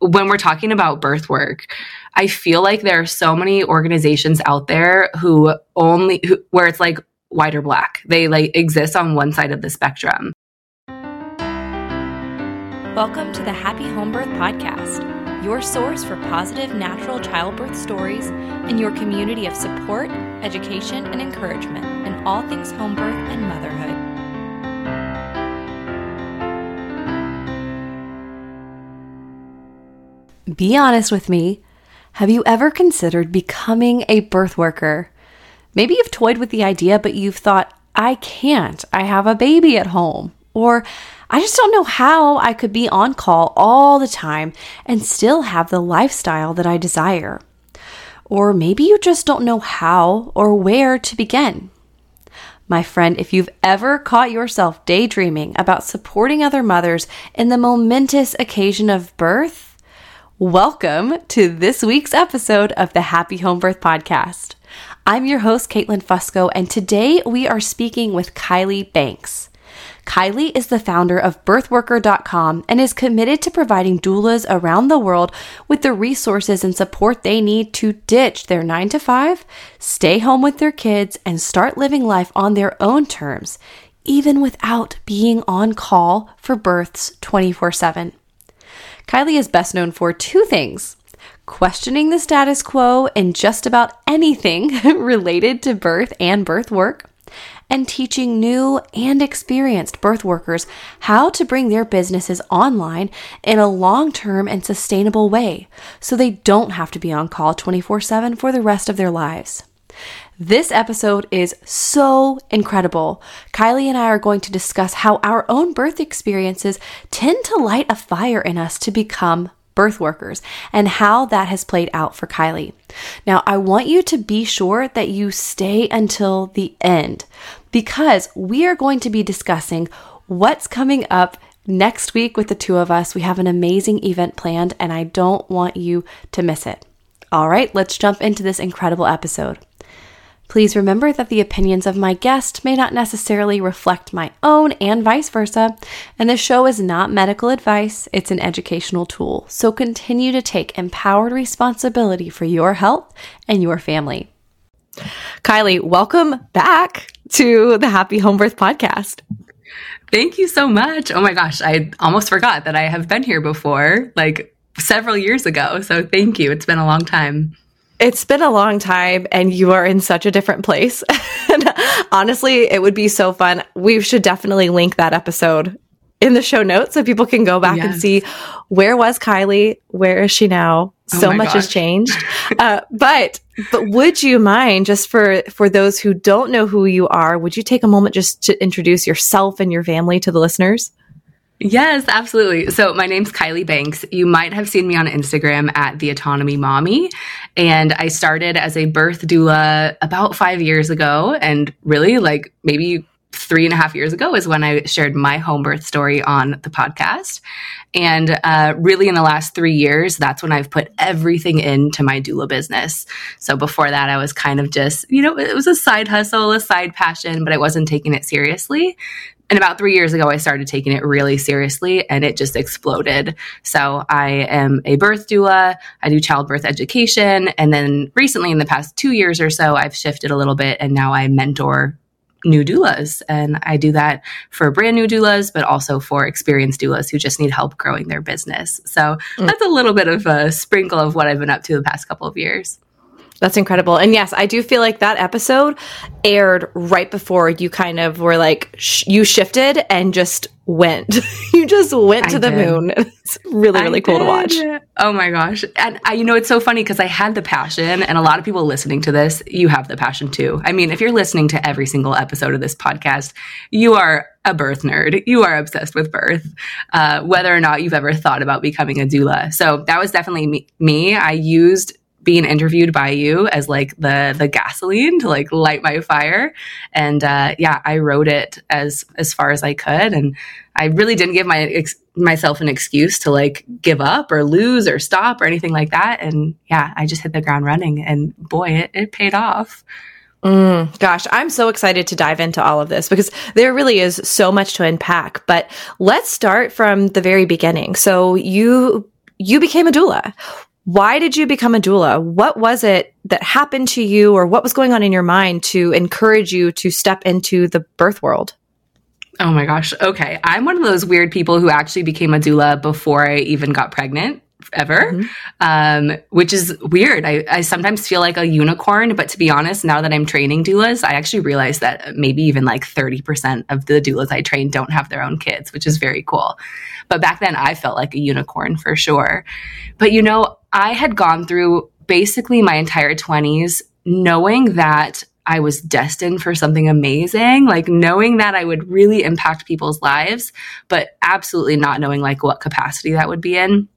when we're talking about birth work, I feel like there are so many organizations out there who only, who, where it's like white or black. They like exist on one side of the spectrum. Welcome to the Happy Home Birth Podcast, your source for positive natural childbirth stories and your community of support, education, and encouragement in all things home birth and motherhood. Be honest with me. Have you ever considered becoming a birth worker? Maybe you've toyed with the idea, but you've thought, I can't. I have a baby at home. Or I just don't know how I could be on call all the time and still have the lifestyle that I desire. Or maybe you just don't know how or where to begin. My friend, if you've ever caught yourself daydreaming about supporting other mothers in the momentous occasion of birth, Welcome to this week's episode of the Happy Home Birth Podcast. I'm your host, Caitlin Fusco, and today we are speaking with Kyleigh Banks. Kyleigh is the founder of birthworker.com and is committed to providing doulas around the world with the resources and support they need to ditch their 9 to 5, stay home with their kids, and start living life on their own terms, even without being on call for births 24 7. Kyleigh is best known for two things questioning the status quo in just about anything related to birth and birth work, and teaching new and experienced birth workers how to bring their businesses online in a long term and sustainable way so they don't have to be on call 24 7 for the rest of their lives. This episode is so incredible. Kyleigh and I are going to discuss how our own birth experiences tend to light a fire in us to become birth workers and how that has played out for Kyleigh. Now, I want you to be sure that you stay until the end because we are going to be discussing what's coming up next week with the two of us. We have an amazing event planned and I don't want you to miss it. All right, let's jump into this incredible episode. Please remember that the opinions of my guest may not necessarily reflect my own and vice versa, and this show is not medical advice, it's an educational tool. So continue to take empowered responsibility for your health and your family. Kyleigh, welcome back to the Happy Home Birth podcast. Thank you so much. Oh my gosh, I almost forgot that I have been here before, like several years ago. So thank you. It's been a long time. It's been a long time and you are in such a different place. and honestly, it would be so fun. We should definitely link that episode in the show notes so people can go back yes. and see where was Kyleigh? Where is she now? Oh so much gosh. has changed. uh, but, but would you mind just for, for those who don't know who you are, would you take a moment just to introduce yourself and your family to the listeners? Yes, absolutely. So my name's Kyleigh Banks. You might have seen me on Instagram at the Autonomy Mommy. And I started as a birth doula about five years ago. And really, like maybe three and a half years ago is when I shared my home birth story on the podcast. And uh, really, in the last three years, that's when I've put everything into my doula business. So before that, I was kind of just, you know, it was a side hustle, a side passion, but I wasn't taking it seriously. And about three years ago, I started taking it really seriously and it just exploded. So I am a birth doula. I do childbirth education. And then recently, in the past two years or so, I've shifted a little bit and now I mentor new doulas. And I do that for brand new doulas, but also for experienced doulas who just need help growing their business. So mm. that's a little bit of a sprinkle of what I've been up to the past couple of years. That's incredible. And yes, I do feel like that episode aired right before you kind of were like, sh- you shifted and just went. you just went I to the moon. It's really, really I cool did. to watch. Oh my gosh. And I, you know, it's so funny because I had the passion, and a lot of people listening to this, you have the passion too. I mean, if you're listening to every single episode of this podcast, you are a birth nerd. You are obsessed with birth, uh, whether or not you've ever thought about becoming a doula. So that was definitely me. me. I used being interviewed by you as like the the gasoline to like light my fire and uh, yeah i rode it as as far as i could and i really didn't give my ex- myself an excuse to like give up or lose or stop or anything like that and yeah i just hit the ground running and boy it, it paid off Mm, gosh, I'm so excited to dive into all of this because there really is so much to unpack. But let's start from the very beginning. So you you became a doula. Why did you become a doula? What was it that happened to you, or what was going on in your mind to encourage you to step into the birth world? Oh my gosh. Okay. I'm one of those weird people who actually became a doula before I even got pregnant ever, mm-hmm. um, which is weird. I, I, sometimes feel like a unicorn, but to be honest, now that I'm training doulas, I actually realize that maybe even like 30% of the doulas I train don't have their own kids, which is very cool. But back then, I felt like a unicorn for sure. But you know, I had gone through basically my entire 20s knowing that I was destined for something amazing, like knowing that I would really impact people's lives, but absolutely not knowing like what capacity that would be in.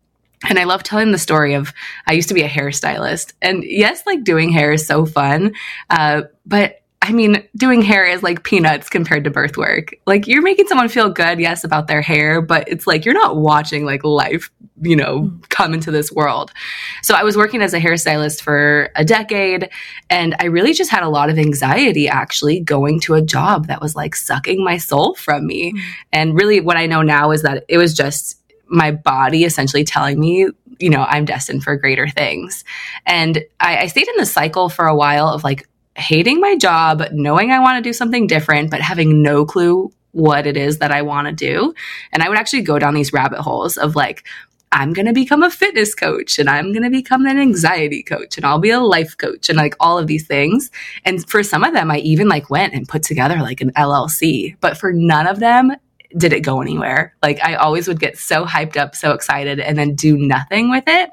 And I love telling the story of I used to be a hairstylist. And yes, like doing hair is so fun. Uh, but I mean, doing hair is like peanuts compared to birth work. Like you're making someone feel good, yes, about their hair, but it's like you're not watching like life, you know, come into this world. So I was working as a hairstylist for a decade and I really just had a lot of anxiety actually going to a job that was like sucking my soul from me. Mm-hmm. And really what I know now is that it was just my body essentially telling me you know i'm destined for greater things and I, I, stayed in the cycle for a while of like hating my job, knowing I want to do something different, but having no clue what it is that I want to do. And I would actually go down these rabbit holes of like, I'm going to become a fitness coach and I'm going to become an anxiety coach and I'll be a life coach and like all of these things. And for some of them, I even like went and put together like an LLC, but for none of them, did it go anywhere? Like I always would get so hyped up, so excited, and then do nothing with it.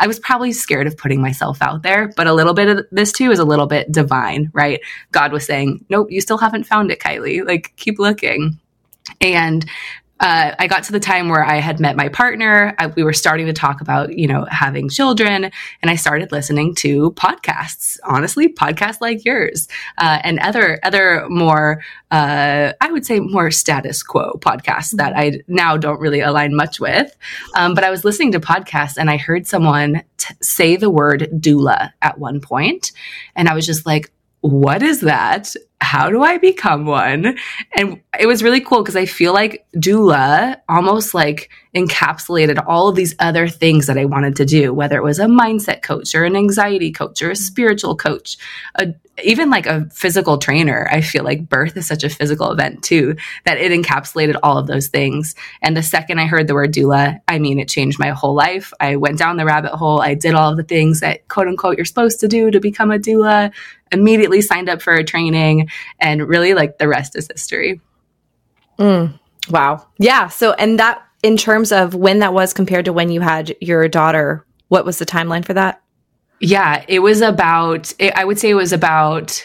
I was probably scared of putting myself out there, but a little bit of this too is a little bit divine, right? God was saying, Nope, you still haven't found it, Kyleigh. Like, keep looking. And uh, I got to the time where I had met my partner. I, we were starting to talk about, you know, having children, and I started listening to podcasts. Honestly, podcasts like yours uh, and other other more, uh, I would say, more status quo podcasts that I now don't really align much with. Um, but I was listening to podcasts, and I heard someone t- say the word doula at one point, and I was just like, what is that? How do I become one? And it was really cool because I feel like doula almost like encapsulated all of these other things that I wanted to do, whether it was a mindset coach or an anxiety coach or a spiritual coach, a, even like a physical trainer. I feel like birth is such a physical event too, that it encapsulated all of those things. And the second I heard the word doula, I mean, it changed my whole life. I went down the rabbit hole. I did all of the things that quote unquote you're supposed to do to become a doula, immediately signed up for a training, and really like the rest is history. Mm, wow. Yeah. So, and that in terms of when that was compared to when you had your daughter, what was the timeline for that? Yeah, it was about it, I would say it was about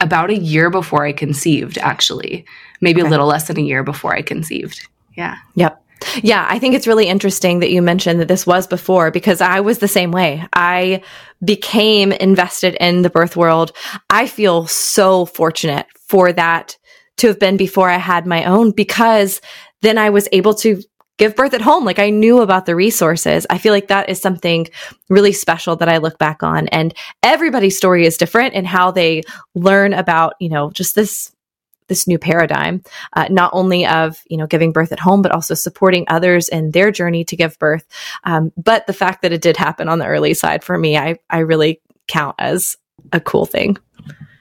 about a year before I conceived actually. Maybe okay. a little less than a year before I conceived. Yeah. Yep. Yeah, I think it's really interesting that you mentioned that this was before because I was the same way. I became invested in the birth world. I feel so fortunate for that to have been before I had my own because then I was able to give birth at home. Like I knew about the resources. I feel like that is something really special that I look back on. And everybody's story is different in how they learn about, you know, just this this new paradigm, uh, not only of you know giving birth at home, but also supporting others in their journey to give birth. Um, but the fact that it did happen on the early side for me, I I really count as a cool thing.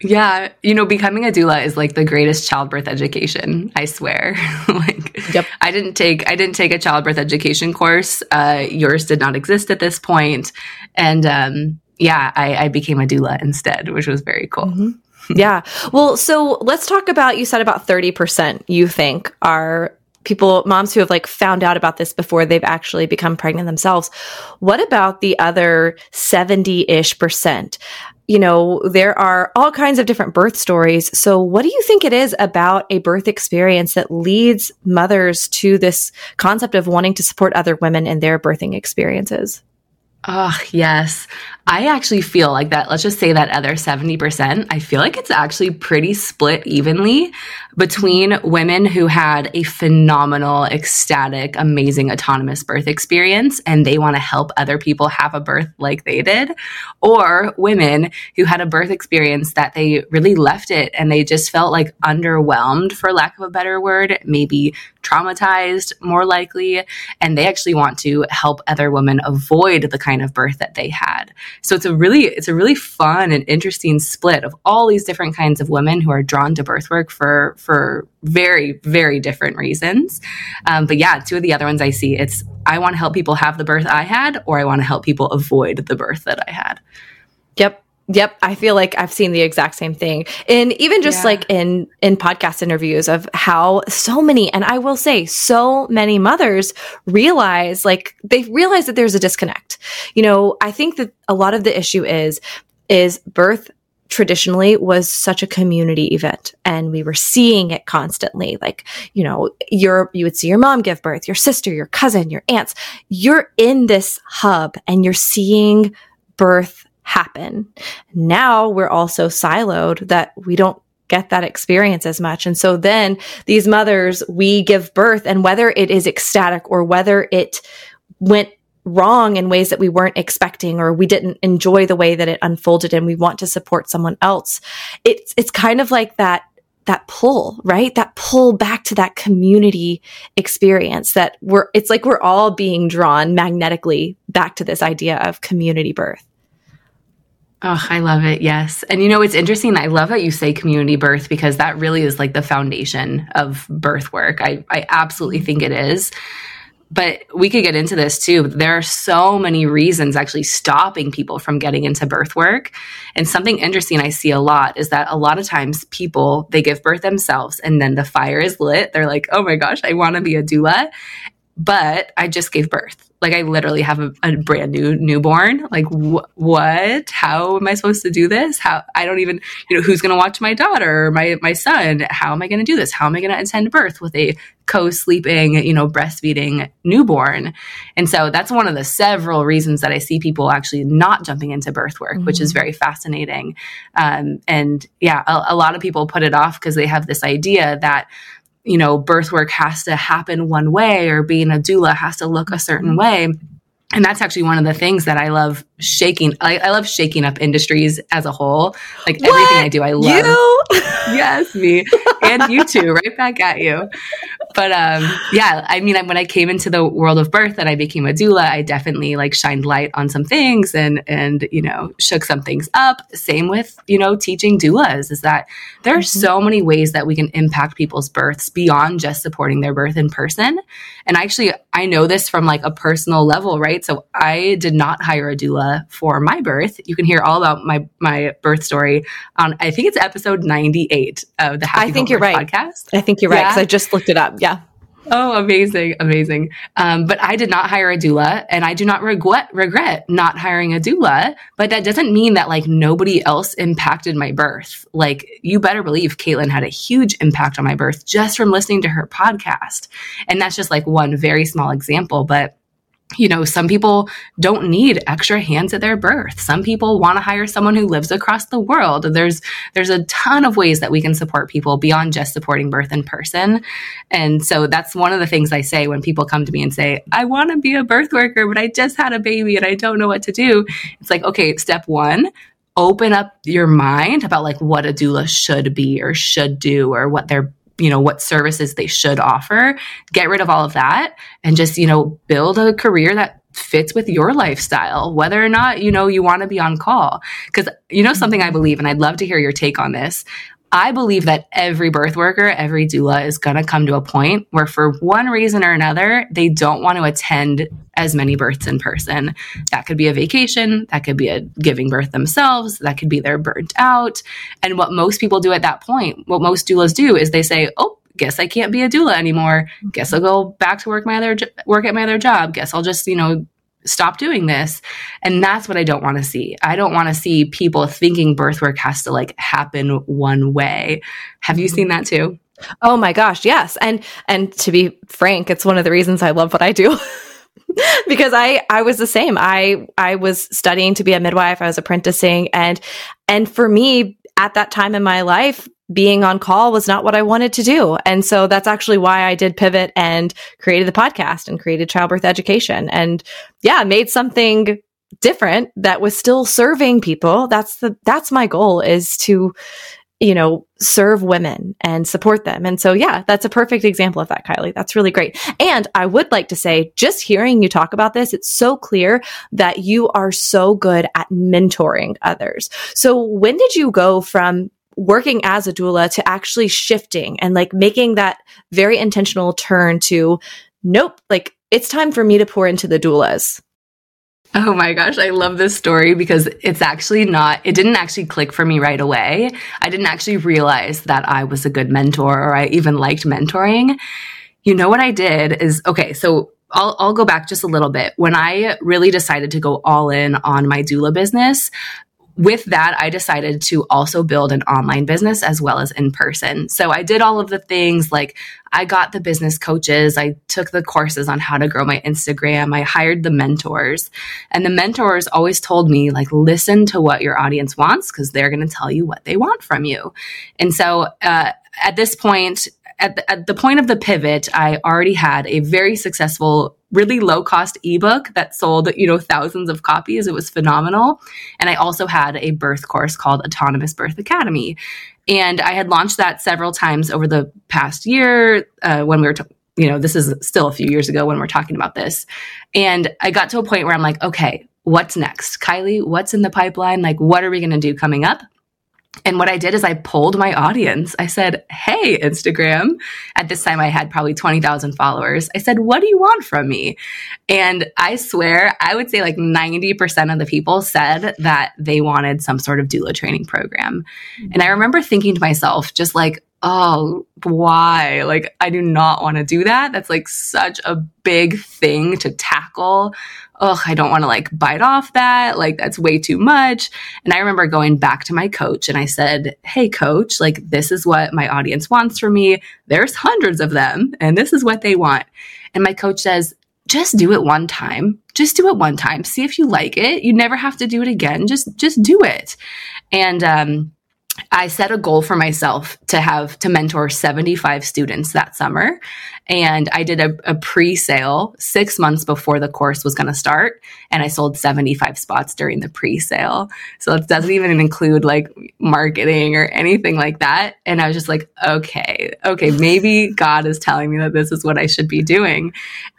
Yeah, you know, becoming a doula is like the greatest childbirth education. I swear. like, yep. I didn't take I didn't take a childbirth education course. Uh, yours did not exist at this point, and um, yeah, I, I, became a doula instead, which was very cool. Mm-hmm. yeah. Well, so let's talk about. You said about thirty percent. You think are people moms who have like found out about this before they've actually become pregnant themselves what about the other 70ish percent you know, there are all kinds of different birth stories. So, what do you think it is about a birth experience that leads mothers to this concept of wanting to support other women in their birthing experiences? Oh, yes. I actually feel like that. Let's just say that other 70%, I feel like it's actually pretty split evenly between women who had a phenomenal, ecstatic, amazing autonomous birth experience and they want to help other people have a birth like they did, or women who had a birth experience that they really left it and they just felt like underwhelmed, for lack of a better word, maybe traumatized more likely, and they actually want to help other women avoid the kind of birth that they had. So it's a really it's a really fun and interesting split of all these different kinds of women who are drawn to birth work for for very very different reasons. Um, but yeah, two of the other ones I see it's I want to help people have the birth I had, or I want to help people avoid the birth that I had. Yep. Yep, I feel like I've seen the exact same thing. And even just yeah. like in in podcast interviews of how so many and I will say so many mothers realize like they realize that there's a disconnect. You know, I think that a lot of the issue is is birth traditionally was such a community event and we were seeing it constantly like you know your you would see your mom give birth your sister your cousin your aunts you're in this hub and you're seeing birth happen. Now we're also siloed that we don't get that experience as much. And so then these mothers, we give birth and whether it is ecstatic or whether it went wrong in ways that we weren't expecting or we didn't enjoy the way that it unfolded and we want to support someone else. It's, it's kind of like that that pull, right? That pull back to that community experience that we're, it's like we're all being drawn magnetically back to this idea of community birth. Oh, I love it. Yes. And you know, it's interesting. I love that you say community birth because that really is like the foundation of birth work. I, I absolutely think it is. But we could get into this too. There are so many reasons actually stopping people from getting into birth work. And something interesting I see a lot is that a lot of times people, they give birth themselves and then the fire is lit. They're like, oh my gosh, I want to be a doula. But I just gave birth like I literally have a, a brand new newborn. Like wh- what? How am I supposed to do this? How I don't even, you know, who's going to watch my daughter or my my son? How am I going to do this? How am I going to attend birth with a co-sleeping, you know, breastfeeding newborn? And so that's one of the several reasons that I see people actually not jumping into birth work, mm-hmm. which is mm-hmm. very fascinating. Um, and yeah, a, a lot of people put it off because they have this idea that you know, birth work has to happen one way or being a doula has to look a certain way. And that's actually one of the things that I love shaking. I, I love shaking up industries as a whole. Like what? everything I do, I love. You? yes, me and you too. Right back at you but um, yeah, I mean, when I came into the world of birth and I became a doula, I definitely like shined light on some things and and you know shook some things up. Same with you know teaching doulas is that there are mm-hmm. so many ways that we can impact people's births beyond just supporting their birth in person. And actually, I know this from like a personal level, right? So I did not hire a doula for my birth. You can hear all about my my birth story on I think it's episode ninety eight of the Happy I think you're right podcast. I think you're right because I just looked it up yeah. Oh, amazing, amazing. Um, but I did not hire a doula, and I do not regret regret not hiring a doula. But that doesn't mean that like nobody else impacted my birth. Like you better believe Caitlin had a huge impact on my birth just from listening to her podcast, and that's just like one very small example. But you know, some people don't need extra hands at their birth. Some people want to hire someone who lives across the world. There's there's a ton of ways that we can support people beyond just supporting birth in person. And so that's one of the things I say when people come to me and say, "I want to be a birth worker, but I just had a baby and I don't know what to do." It's like, "Okay, step 1, open up your mind about like what a doula should be or should do or what their you know what services they should offer get rid of all of that and just you know build a career that fits with your lifestyle whether or not you know you want to be on call. Because you know something i believe and i'd love to hear your take on this I believe that every birth worker, every doula is going to come to a point where, for one reason or another, they don't want to attend as many births in person. That could be a vacation, that could be a giving birth themselves, that could be they're burnt out. And what most people do at that point, what most doulas do is they say, oh, guess I can't be a doula anymore. Guess I'll go back to work my other work at my other job. Guess I'll just, you know, stop doing this. And that's what I don't want to see. I don't want to see people thinking birth work has to like happen one way. Have you seen that too? Oh my gosh, yes. And and to be frank, it's one of the reasons I love what I do. because I I was the same. I I was studying to be a midwife, I was apprenticing and and for me at that time in my life, being on call was not what I wanted to do. And so that's actually why I did pivot and created the podcast and created childbirth education and yeah, made something different that was still serving people. That's the, that's my goal is to, you know, serve women and support them. And so, yeah, that's a perfect example of that, Kyleigh. That's really great. And I would like to say, just hearing you talk about this, it's so clear that you are so good at mentoring others. So when did you go from working as a doula to actually shifting and like making that very intentional turn to, nope, like it's time for me to pour into the doulas? Oh my gosh, I love this story because it's actually not, it didn't actually click for me right away. I didn't actually realize that I was a good mentor or I even liked mentoring. You know what I did is, okay, so I'll, I'll go back just a little bit. When I really decided to go all in on my doula business, with that, I decided to also build an online business as well as in person. So I did all of the things like I got the business coaches, I took the courses on how to grow my Instagram, I hired the mentors. And the mentors always told me, like, listen to what your audience wants because they're going to tell you what they want from you. And so uh, at this point, at the, at the point of the pivot, I already had a very successful, really low cost ebook that sold, you know, thousands of copies. It was phenomenal. And I also had a birth course called Autonomous Birth Academy. And I had launched that several times over the past year uh, when we were, t- you know, this is still a few years ago when we're talking about this. And I got to a point where I'm like, okay, what's next? Kyleigh, what's in the pipeline? Like, what are we going to do coming up? And what I did is I polled my audience. I said, Hey, Instagram. At this time, I had probably 20,000 followers. I said, What do you want from me? And I swear, I would say like 90% of the people said that they wanted some sort of doula training program. Mm-hmm. And I remember thinking to myself, just like, oh, why? Like, I do not want to do that. That's like such a big thing to tackle oh, I don't want to like bite off that. Like that's way too much. And I remember going back to my coach and I said, Hey, coach, like this is what my audience wants from me. There's hundreds of them and this is what they want. And my coach says, just do it one time. Just do it one time. See if you like it. You never have to do it again. Just, just do it. And, um, I set a goal for myself to have to mentor 75 students that summer. And I did a, a pre sale six months before the course was going to start. And I sold 75 spots during the pre sale. So it doesn't even include like marketing or anything like that. And I was just like, okay, okay, maybe God is telling me that this is what I should be doing.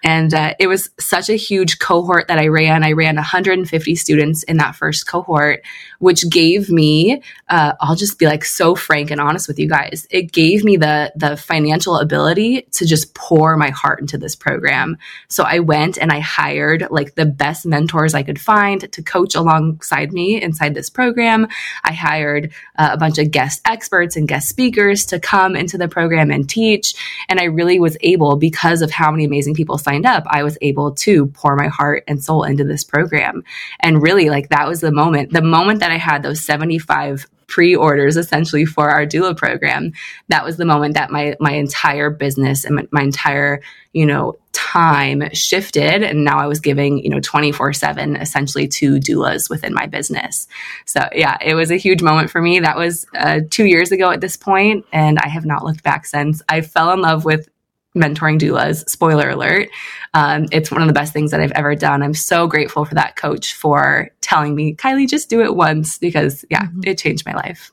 And uh, it was such a huge cohort that I ran. I ran 150 students in that first cohort, which gave me, uh, I'll just be like so frank and honest with you guys. It gave me the the financial ability to just pour my heart into this program. So I went and I hired like the best mentors I could find to coach alongside me inside this program. I hired uh, a bunch of guest experts and guest speakers to come into the program and teach. And I really was able, because of how many amazing people signed up, I was able to pour my heart and soul into this program. And really, like that was the moment, the moment that I had those 75 pre-orders essentially for our doula program that was the moment that my my entire business and my, my entire you know time shifted. And now i was giving you know 24 7 essentially to doulas within my business. So yeah it was a huge moment for me. That was uh, two years ago at this point and i have not looked back since. I fell in love with mentoring doulas. Spoiler alert. Um, it's one of the best things that I've ever done. I'm so grateful for that coach for telling me, Kyleigh, just do it once because, yeah, mm-hmm. it changed my life.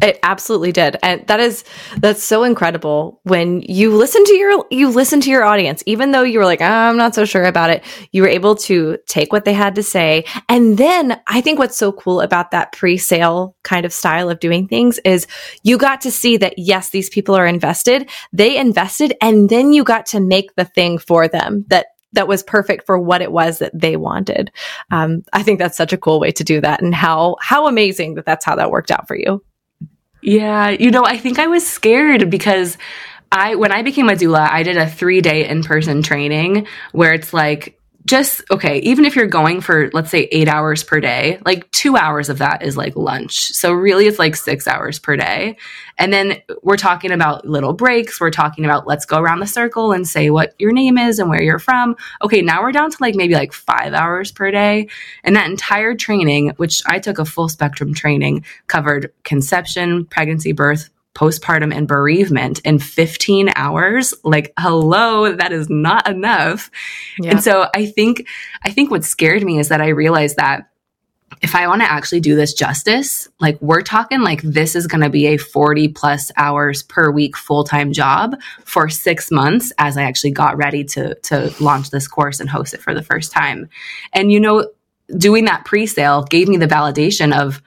It absolutely did. And that is that's so incredible when you listen to your you listen to your audience even though you were like oh, I'm not so sure about it. You were able to take what they had to say. And then I think what's so cool about that pre-sale kind of style of doing things is you got to see that yes, these people are invested. They invested and then you got to make the thing for them that that was perfect for what it was that they wanted. Um, I think that's such a cool way to do that, and how how amazing that that's how that worked out for you. Yeah, you know, I think I was scared because I when I became a doula, I did a 3-day in-person training where it's like just okay, even if you're going for let's say 8 hours per day, like 2 hours of that is like lunch. So really it's like 6 hours per day. And then we're talking about little breaks, we're talking about let's go around the circle and say what your name is and where you're from. Okay, now we're down to like maybe like 5 hours per day. And that entire training, which I took a full spectrum training, covered conception, pregnancy, birth, postpartum and bereavement in 15 hours like hello that is not enough yeah. and so i think i think what scared me is that i realized that if I want to actually do this justice, like we're talking like this is going to be a 40 plus hours per week full-time job for 6 months as I actually got ready to to launch this course and host it for the first time. And you know, doing that pre-sale gave me the validation of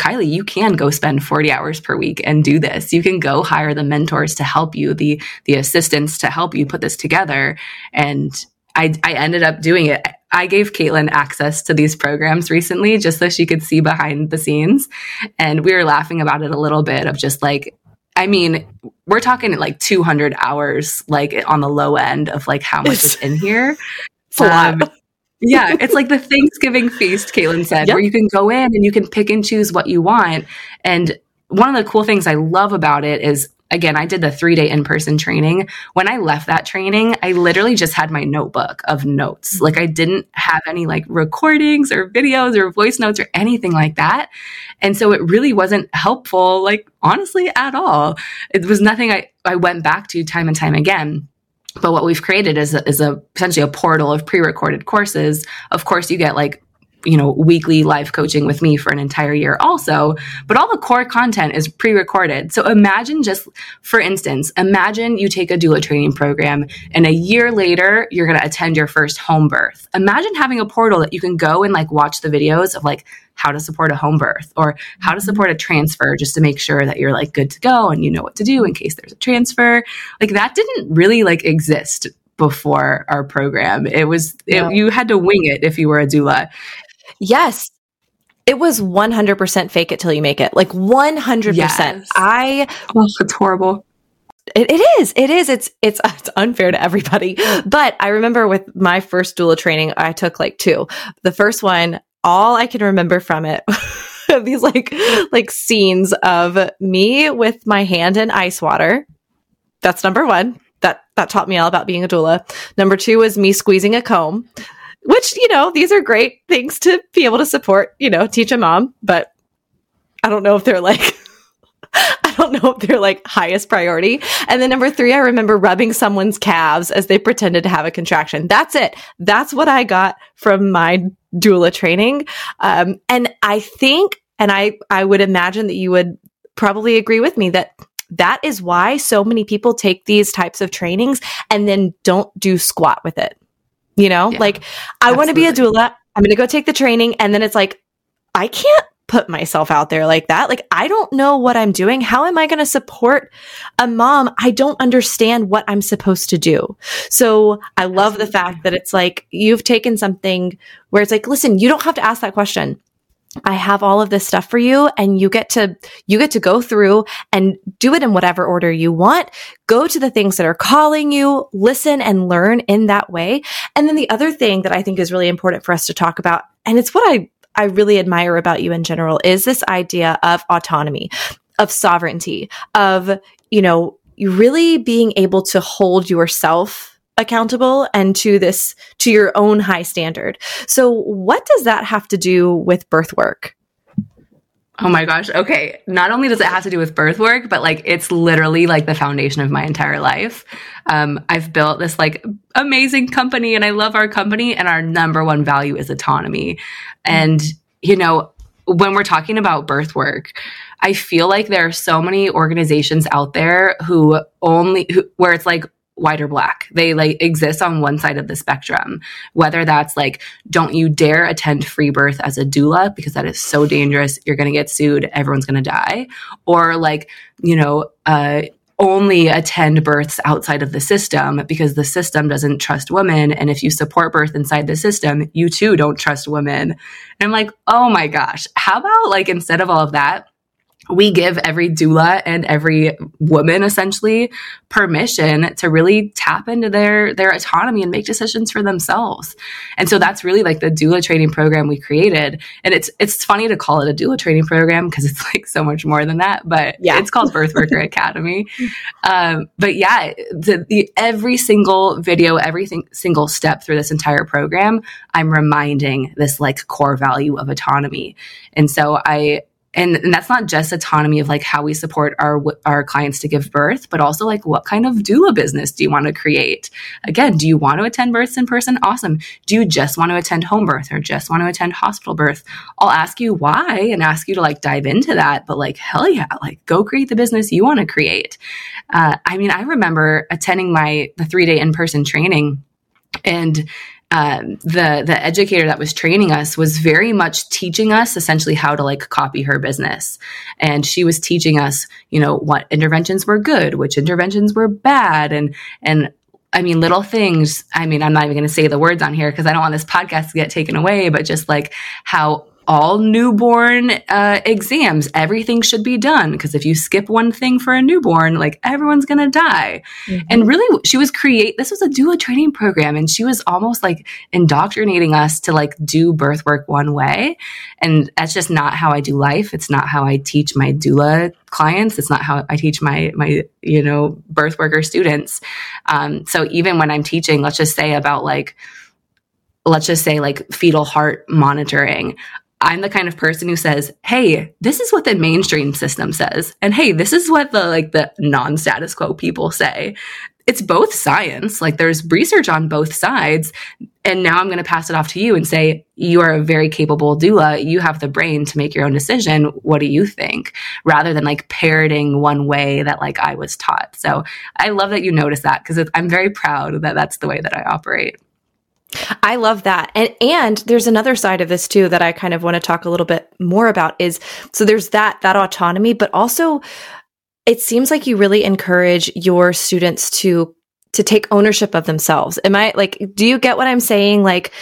Kyleigh, you can go spend 40 hours per week and do this. You can go hire the mentors to help you, the the assistants to help you put this together. And I, I ended up doing it. I gave Caitlin access to these programs recently just so she could see behind the scenes. And we were laughing about it a little bit of just like, I mean, we're talking like 200 hours, like on the low end of like how much is in here. Um, yeah, it's like the Thanksgiving feast, Caitlin said, yep. where you can go in and you can pick and choose what you want. And one of the cool things I love about it is again, I did the three day in person training. When I left that training, I literally just had my notebook of notes. Mm-hmm. Like I didn't have any like recordings or videos or voice notes or anything like that. And so it really wasn't helpful, like honestly, at all. It was nothing I, I went back to time and time again. But what we've created is a, is a essentially a portal of pre-recorded courses. Of course, you get like you know, weekly live coaching with me for an entire year also, but all the core content is pre-recorded. So imagine just, for instance, imagine you take a doula training program and a year later, you're going to attend your first home birth. Imagine having a portal that you can go and like watch the videos of like how to support a home birth or how to support a transfer just to make sure that you're like good to go and you know what to do in case there's a transfer. Like that didn't really like exist before our program. It was it, you had to wing it if you were a doula. Yes. It was 100% fake it till you make it. Like 100%. Yes. I oh, it's horrible. It, it is. It is. It's it's it's unfair to everybody. But I remember with my first doula training, I took like two. The first one, all I can remember from it these like like scenes of me with my hand in ice water. That's number 1. That that taught me all about being a doula. Number 2 was me squeezing a comb which, you know, these are great things to be able to support, you know, teach a mom, but I don't know if they're like, I don't know if they're like highest priority. And then number three, I remember rubbing someone's calves as they pretended to have a contraction. That's it. That's what I got from my doula training. Um, and I think, and I, I would imagine that you would probably agree with me that that is why so many people take these types of trainings and then don't do squat with it. You know, yeah, like I want to be a doula. I'm going to go take the training. And then it's like, I can't put myself out there like that. Like, I don't know what I'm doing. How am I going to support a mom? I don't understand what I'm supposed to do. So I love the fact that it's like you've taken something where it's like, listen, you don't have to ask that question. I have all of this stuff for you and you get to, you get to go through and do it in whatever order you want. Go to the things that are calling you, listen and learn in that way. And then the other thing that I think is really important for us to talk about, and it's what I, I really admire about you in general is this idea of autonomy, of sovereignty, of, you know, really being able to hold yourself accountable and to this to your own high standard. So what does that have to do with birth work? Oh my gosh. Okay. Not only does it have to do with birth work, but like it's literally like the foundation of my entire life. Um, I've built this like amazing company and I love our company and our number one value is autonomy. And, you know, when we're talking about birth work, I feel like there are so many organizations out there who only, who, where it's like white or black. They like exist on one side of the spectrum. Whether that's like, don't you dare attend free birth as a doula because that is so dangerous. You're going to get sued. Everyone's going to die. Or like, you know, uh, only attend births outside of the system because the system doesn't trust women. And if you support birth inside the system, you too don't trust women. And I'm like, oh my gosh, how about like instead of all of that, we give every doula and every woman essentially permission to really tap into their their autonomy and make decisions for themselves. And so that's really like the doula training program we created. And it's it's funny to call it a doula training program because it's like so much more than that. But yeah. it's called Birth Worker Academy. Um, but yeah, the, the every single video, every single step through this entire program, I'm reminding this like core value of autonomy. And so I and, and that's not just autonomy of like how we support our our clients to give birth but also like what kind of doula business do you want to create? Again do you want to attend births in person? Awesome. Do you just want to attend home birth or just want to attend hospital birth? I'll ask you why and ask you to like dive into that but like hell yeah like go create the business you want to create. Uh, i mean i remember attending my the three day in-person training and um, the the educator that was training us was very much teaching us essentially how to like copy her business and she was teaching us you know what interventions were good which interventions were bad and and I mean, little things. I mean, I'm not even going to say the words on here because I don't want this podcast to get taken away, but just like how all newborn uh, exams, everything should be done because if you skip one thing for a newborn, like everyone's gonna die. Mm-hmm. And really, she was create. This was a doula training program, and she was almost like indoctrinating us to like do birth work one way. And that's just not how I do life. It's not how I teach my doula clients. It's not how I teach my my you know birth worker students. Um, so even when I'm teaching, let's just say about like let's just say like fetal heart monitoring. I'm the kind of person who says, "Hey, this is what the mainstream system says." And hey, this is what the like the non-status quo people say. It's both science. Like there's research on both sides. And now I'm going to pass it off to you and say, "You are a very capable doula. You have the brain to make your own decision. What do you think?" rather than like parroting one way that like I was taught. So, I love that you notice that because I'm very proud that that's the way that I operate. I love that. And and there's another side of this too that I kind of want to talk a little bit more about is so there's that that autonomy, but also it seems like you really encourage your students to to take ownership of themselves. Am I like do you get what I'm saying? Like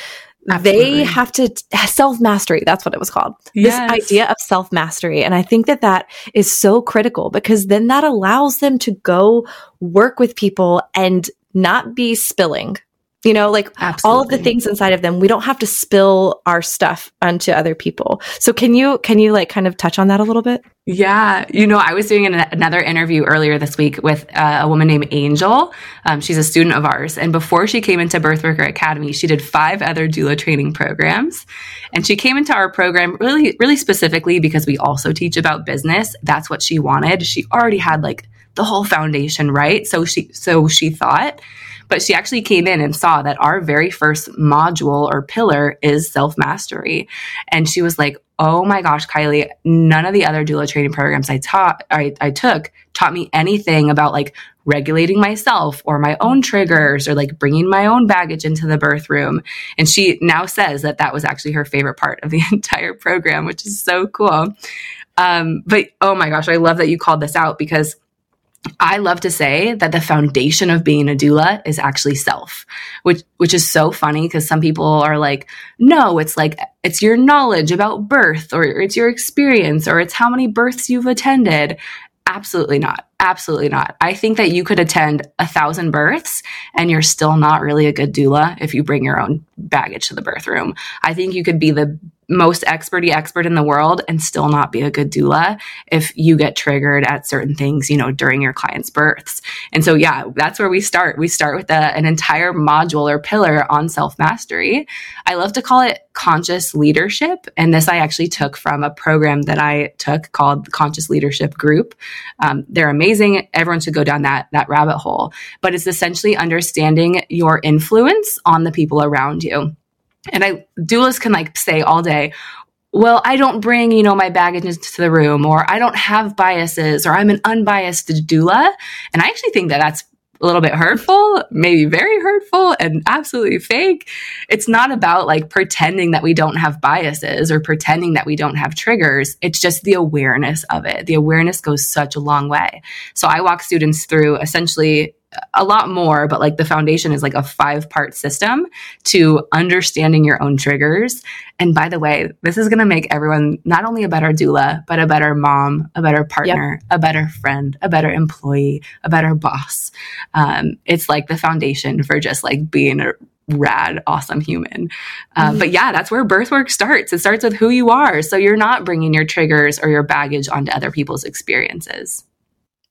Absolutely. they have to self mastery. That's what it was called. Yes. This idea of self mastery. And I think that that is so critical because then that allows them to go work with people and not be spilling you know like Absolutely. all of the things inside of them we don't have to spill our stuff onto other people. So can you can you like kind of touch on that a little bit? Yeah. You know i was doing an, another interview earlier this week with uh, a woman named angel. Um, she's a student of ours. And before she came into birthworker academy she did five other doula training programs. And she came into our program really really specifically because we also teach about business. That's what she wanted. She already had like the whole foundation right? So she so she thought but she actually came in and saw that our very first module or pillar is self mastery. And she was like, Oh my gosh, Kyleigh, none of the other doula training programs I taught, I, I took taught me anything about like regulating myself or my own triggers or like bringing my own baggage into the birth room. And she now says that that was actually her favorite part of the entire program, which is so cool. Um, but oh my gosh, I love that you called this out because I love to say that the foundation of being a doula is actually self, which which is so funny because some people are like, no, it's like it's your knowledge about birth or it's your experience or it's how many births you've attended. Absolutely not. Absolutely not. I think that you could attend a thousand births and you're still not really a good doula if you bring your own baggage to the birth room. I think you could be the most experty expert in the world and still not be a good doula if you get triggered at certain things, you know, during your client's births. And so, yeah, that's where we start. We start with a, an entire module or pillar on self mastery. I love to call it conscious leadership. And this I actually took from a program that I took called the Conscious Leadership Group. Um, they're amazing. Everyone should go down that, that rabbit hole. But it's essentially understanding your influence on the people around you. And I doulas can like say all day, well, I don't bring, you know, my baggage into the room or I don't have biases or I'm an unbiased doula. And I actually think that that's a little bit hurtful, maybe very hurtful and absolutely fake. It's not about like pretending that we don't have biases or pretending that we don't have triggers. It's just the awareness of it. The awareness goes such a long way. So I walk students through essentially a lot more, but like the foundation is like a five part system to understanding your own triggers. And by the way, this is going to make everyone not only a better doula, but a better mom, a better partner, yep. a better friend, a better employee, a better boss. Um, it's like the foundation for just like being a rad, awesome human. Uh, mm-hmm. But yeah, that's where birth work starts. It starts with who you are. So you're not bringing your triggers or your baggage onto other people's experiences.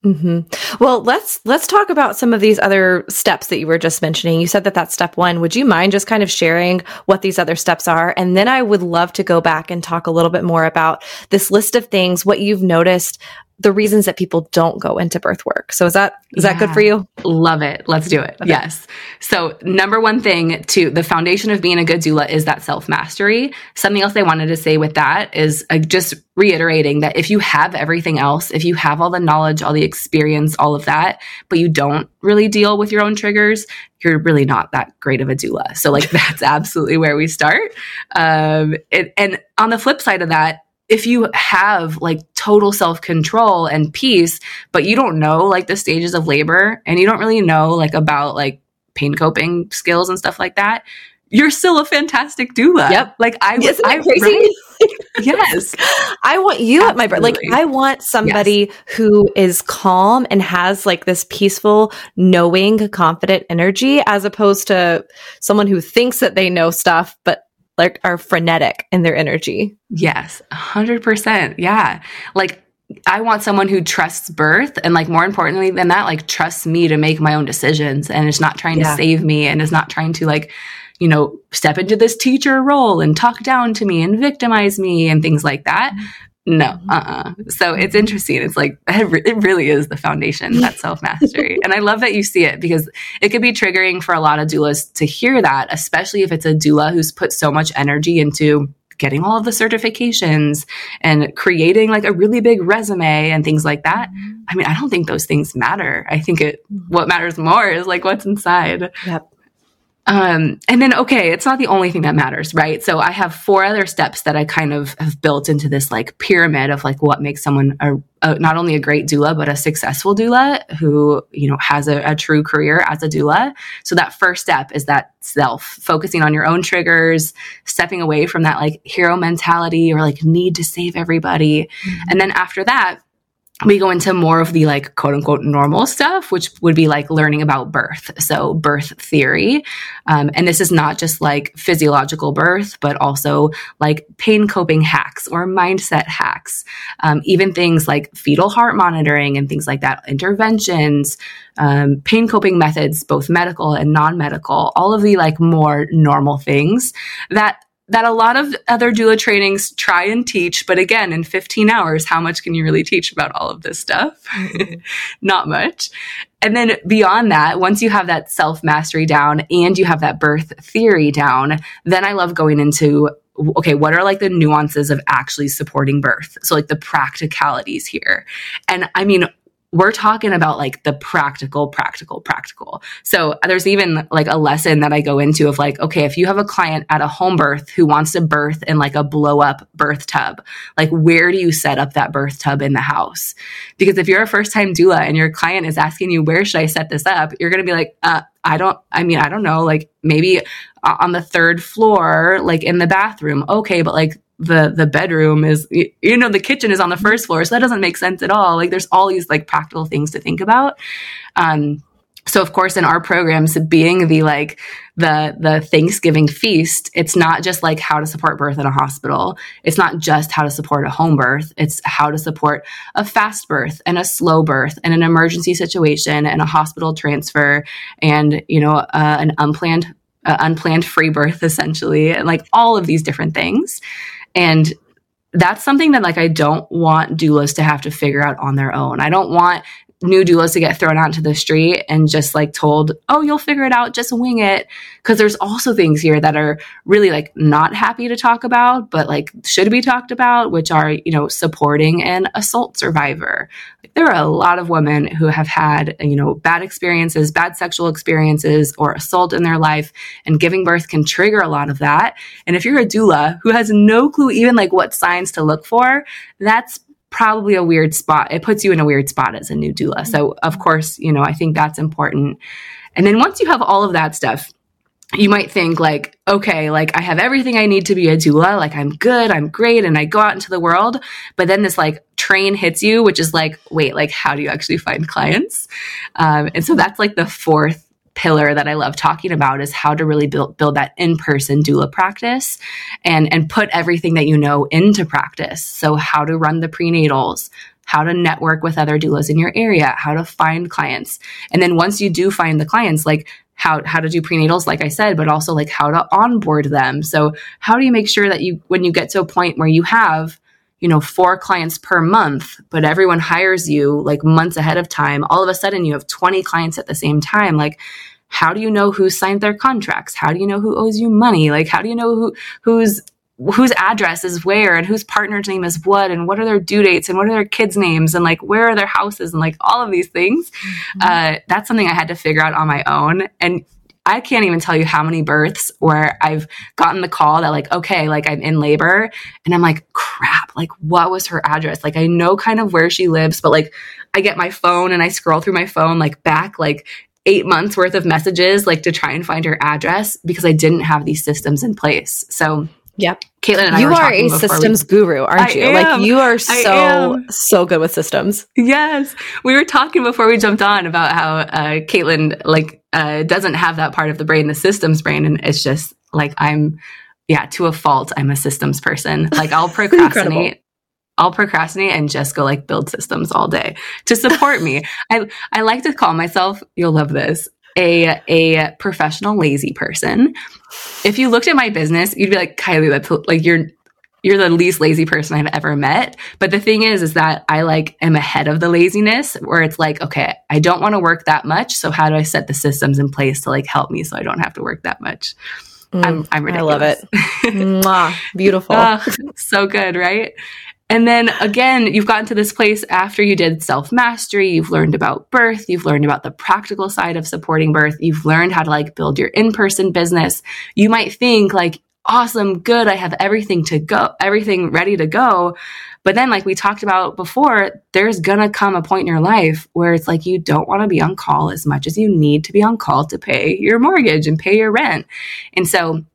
Mm-hmm. Well, let's let's talk about some of these other steps that you were just mentioning. You said that that's step one. Would you mind just kind of sharing what these other steps are? And then I would love to go back and talk a little bit more about this list of things, what you've noticed the reasons that people don't go into birth work. So is that is yeah. that good for you? Love it. Let's do it. Yes. So number one thing to the foundation of being a good doula is that self mastery. Something else I wanted to say with that is uh, just reiterating that if you have everything else, if you have all the knowledge, all the experience, all of that, but you don't really deal with your own triggers, you're really not that great of a doula. So like that's absolutely where we start. Um, it, and on the flip side of that, if you have like total self control and peace, but you don't know like the stages of labor and you don't really know like about like pain coping skills and stuff like that, you're still a fantastic doula. Yep. Like I, Isn't I crazy. Right? yes. I want you Absolutely. at my birth. Like I want somebody yes. who is calm and has like this peaceful, knowing, confident energy as opposed to someone who thinks that they know stuff, but like are frenetic in their energy. Yes, 100%. Yeah. Like I want someone who trusts birth and like more importantly than that like trusts me to make my own decisions and is not trying yeah. to save me and is not trying to like you know step into this teacher role and talk down to me and victimize me and things like that mm-hmm. No mm-hmm. uh-uh. So it's interesting. It's like it really is the foundation that self-mastery. And i love that you see it because it could be triggering for a lot of doulas to hear that especially if it's a doula who's put so much energy into getting all of the certifications and creating like a really big resume and things like that. Mm-hmm. i mean i don't think those things matter. I think it what matters more is like what's inside. Yep um, and then, okay, it's not the only thing that matters, right? So I have four other steps that I kind of have built into this like pyramid of like what makes someone a, a, not only a great doula, but a successful doula who, you know, has a, a true career as a doula. So that first step is that self focusing on your own triggers, stepping away from that like hero mentality or like need to save everybody. Mm-hmm. And then after that, we go into more of the like quote unquote normal stuff, which would be like learning about birth. So, birth theory. Um, and this is not just like physiological birth, but also like pain coping hacks or mindset hacks. Um, even things like fetal heart monitoring and things like that, interventions, um, pain coping methods, both medical and non medical, all of the like more normal things that that a lot of other doula trainings try and teach, but again, in 15 hours, how much can you really teach about all of this stuff? Not much. And then beyond that, once you have that self mastery down and you have that birth theory down, then I love going into okay, what are like the nuances of actually supporting birth? So, like the practicalities here. And I mean, we're talking about like the practical, practical, practical. So there's even like a lesson that I go into of like, okay, if you have a client at a home birth who wants to birth in like a blow up birth tub, like where do you set up that birth tub in the house? Because if you're a first time doula and your client is asking you, where should I set this up? You're going to be like, uh, I don't, I mean, I don't know, like maybe on the third floor, like in the bathroom. Okay, but like the the bedroom is you know the kitchen is on the first floor so that doesn't make sense at all. Like there's all these like practical things to think about. Um so of course in our programs being the like the the thanksgiving feast it's not just like how to support birth in a hospital. It's not just how to support a home birth. It's how to support a fast birth and a slow birth and an emergency situation and a hospital transfer and you know uh, an unplanned uh, unplanned free birth essentially and like all of these different things and that's something that like I don't want doulas to have to figure out on their own. I don't want new doulas to get thrown out into the street and just like told, oh, you'll figure it out, just wing it. Cause there's also things here that are really like not happy to talk about, but like should be talked about, which are, you know, supporting an assault survivor. Like, there are a lot of women who have had, you know, bad experiences, bad sexual experiences or assault in their life and giving birth can trigger a lot of that. And if you're a doula who has no clue even like what signs to look for, that's probably a weird spot. It puts you in a weird spot as a new doula. So, of course, you know, I think that's important. And then once you have all of that stuff, you might think like, okay, like I have everything I need to be a doula. Like I'm good, I'm great, and I go out into the world. But then this like train hits you, which is like, wait, like how do you actually find clients? Um, and so that's like the fourth pillar that I love talking about is how to really build build that in-person doula practice and and put everything that you know into practice. So how to run the prenatals, how to network with other doulas in your area, how to find clients. And then once you do find the clients, like how how to do prenatals like i said but also like how to onboard them so how do you make sure that you when you get to a point where you have you know four clients per month but everyone hires you like months ahead of time. All of a sudden you have 20 clients at the same time. Like how do you know who signed their contracts? How do you know who owes you money? Like how do you know who who's whose address is where and whose partner's name is what and what are their due dates and what are their kids names and like where are their houses and like all of these things? Mm-hmm. uh, that's something i had to figure out on my own. And i can't even tell you how many births where i've gotten the call that like okay like i'm in labor and i'm like crap like what was her address like i know kind of where she lives but like i get my phone and i scroll through my phone like back like eight months worth of messages like to try and find her address because I didn't have these systems in place. So Yep. Caitlin and I You are a systems we, guru, aren't I you? Am, like you are so so good with systems. Yes. We were talking before we jumped on about how uh Caitlin like uh doesn't have that part of the brain, the systems brain, and it's just like I'm yeah, to a fault, I'm a systems person. Like I'll procrastinate. I'll procrastinate and just go like build systems all day to support me. I I like to call myself, you'll love this, a a professional lazy person. If you looked at my business, you'd be like, Kyleigh, that's like you're you're the least lazy person I've ever met. But the thing is, is that I like am ahead of the laziness where it's like, okay, I don't want to work that much. So how do I set the systems in place to like help me so I don't have to work that much? Mm, I'm, I'm ridiculous. I love it. Mwah, beautiful. Oh, so good, right? And then again, you've gotten to this place after you did self mastery. You've learned about birth. You've learned about the practical side of supporting birth. You've learned how to like build your in person business. You might think like, awesome, good. I have everything to go, everything ready to go. But then, like we talked about before, there's gonna come a point in your life where it's like you don't want to be on call as much as you need to be on call to pay your mortgage and pay your rent. And so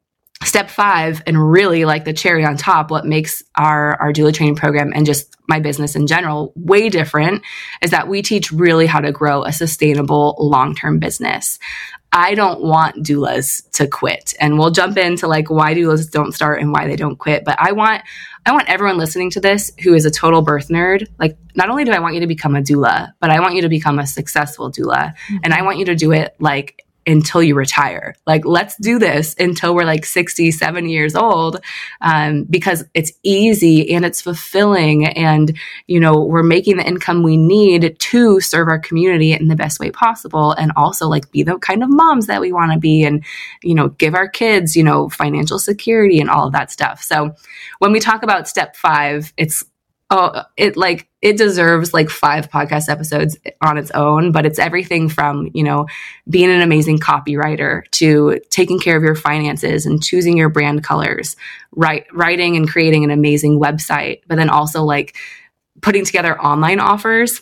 step five and really like the cherry on top what makes our our doula training program and just my business in general way different is that we teach really how to grow a sustainable long-term business i don't want doulas to quit. And we'll jump into like why doulas don't start and why they don't quit. But i want i want everyone listening to this who is a total birth nerd. Like not only do i want you to become a doula but i want you to become a successful doula. Mm-hmm. and i want you to do it like until you retire. Like, let's do this until we're like 67 years old, um, because it's easy and it's fulfilling. And, you know, we're making the income we need to serve our community in the best way possible. And also, like, be the kind of moms that we want to be and, you know, give our kids, you know, financial security and all of that stuff. So, when we talk about step five, it's oh, it like it deserves like five podcast episodes on its own, but it's everything from, you know, being an amazing copywriter to taking care of your finances and choosing your brand colors, write, writing and creating an amazing website, but then also like putting together online offers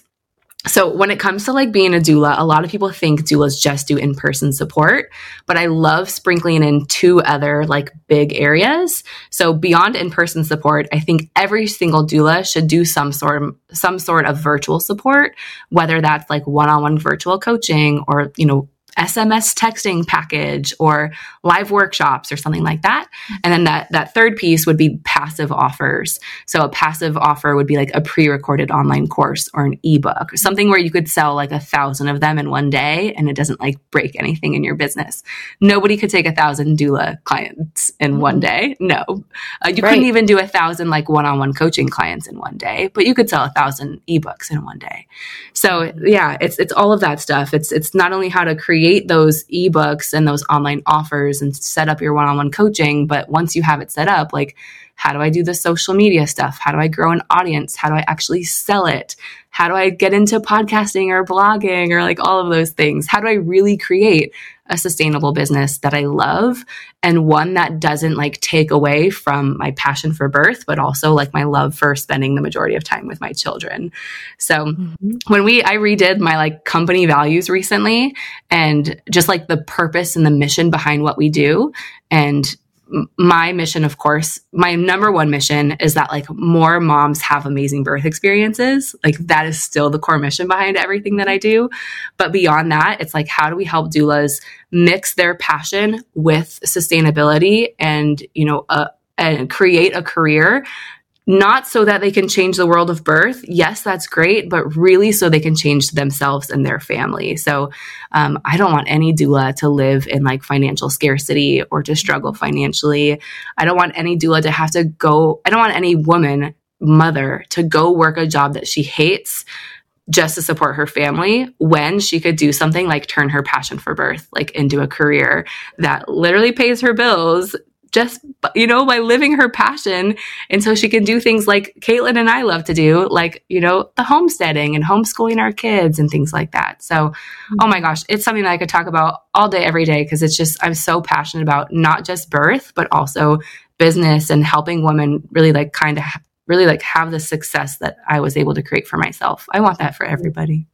so when it comes to like being a doula, a lot of people think doulas just do in-person support, but I love sprinkling in two other like big areas. So beyond in-person support, I think every single doula should do some sort of some sort of virtual support, whether that's like one-on-one virtual coaching or, you know, SMS texting package or live workshops or something like that. And then that, that third piece would be passive offers. So a passive offer would be like a pre-recorded online course or an ebook, something where you could sell like a thousand of them in one day and it doesn't like break anything in your business. Nobody could take a thousand doula clients in mm-hmm. one day. No, uh, you right. couldn't even do a thousand like one-on-one coaching clients in one day, but you could sell a thousand ebooks in one day. So yeah, it's, it's all of that stuff. It's, it's not only how to create create those ebooks and those online offers and set up your one-on-one coaching but once you have it set up like how do I do the social media stuff? How do I grow an audience? How do I actually sell it? How do I get into podcasting or blogging or like all of those things? How do I really create a sustainable business that I love and one that doesn't like take away from my passion for birth, but also like my love for spending the majority of time with my children. So mm-hmm. when we, I redid my like company values recently and just like the purpose and the mission behind what we do and my mission, of course, my number one mission is that like more moms have amazing birth experiences. Like that is still the core mission behind everything that I do. But beyond that, it's like, how do we help doulas mix their passion with sustainability and, you know, uh, and create a career not so that they can change the world of birth. Yes, that's great, but really so they can change themselves and their family. So um, I don't want any doula to live in like financial scarcity or to struggle financially. I don't want any doula to have to go, I don't want any woman, mother, to go work a job that she hates just to support her family when she could do something like turn her passion for birth like into a career that literally pays her bills just you know by living her passion. And so she can do things like caitlin and i love to do like you know the homesteading and homeschooling our kids and things like that. So oh my gosh it's something that i could talk about all day every day because it's just i'm so passionate about not just birth but also business and helping women really like kind of really like have the success that i was able to create for myself. I want that for everybody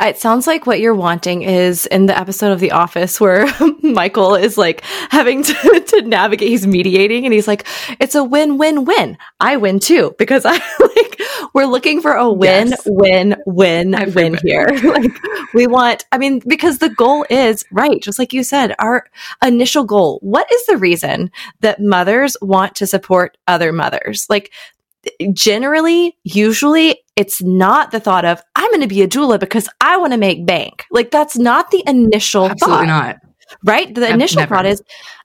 it sounds like what you're wanting is in the episode of The Office where Michael is like having to, to navigate, he's mediating and he's like, it's a win, win, win. I win too because I like, we're looking for a win, yes. win, win, Everybody. win here. like we want, I mean, because the goal is right. Just like you said, our initial goal. What is the reason that mothers want to support other mothers? Like generally, usually it's not the thought of, I'm going to be a doula because I want to make bank. Like that's not the initial Absolutely thought. not. Right? The initial never. thought is,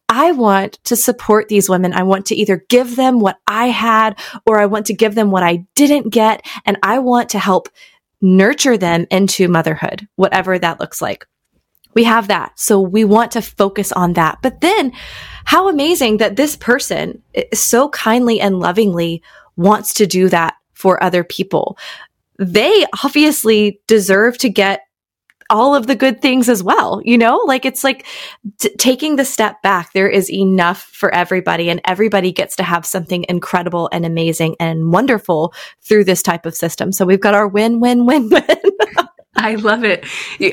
I want to support these women. I want to either give them what I had or I want to give them what I didn't get. And I want to help nurture them into motherhood, whatever that looks like. We have that. So we want to focus on that. But then how amazing that this person eh, so kindly and lovingly wants to do that for other people. They obviously deserve to get all of the good things as well. You know, like it's like t- taking the step back. There is enough for everybody and everybody gets to have something incredible and amazing and wonderful through this type of system. So we've got our win, win, win, win. I love it.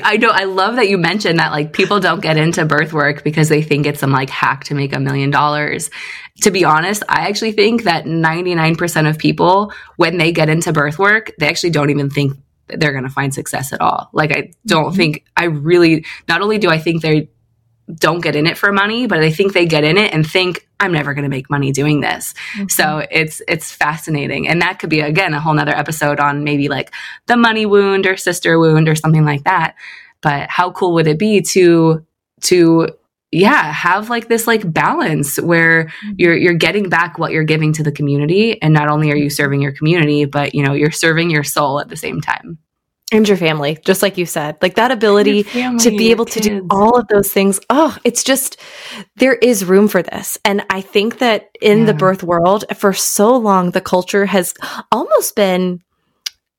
I know. I love that you mentioned that like people don't get into birth work because they think it's some like hack to make a million dollars. To be honest, I actually think that 99% of people, when they get into birth work, they actually don't even think they're going to find success at all. Like, I don't mm-hmm. think, I really, not only do I think they don't get in it for money, but I think they get in it and think, I'm never going to make money doing this. Mm-hmm. So it's, it's fascinating. And that could be, again, a whole nother episode on maybe like the money wound or sister wound or something like that. But how cool would it be to, to, yeah, have like this like balance where mm-hmm. you're you're getting back what you're giving to the community and not only are you serving your community, but you know, you're serving your soul at the same time and your family just like you said like that ability to be able to do all of those things. Oh it's just there is room for this. And i think that in yeah. the birth world for so long the culture has almost been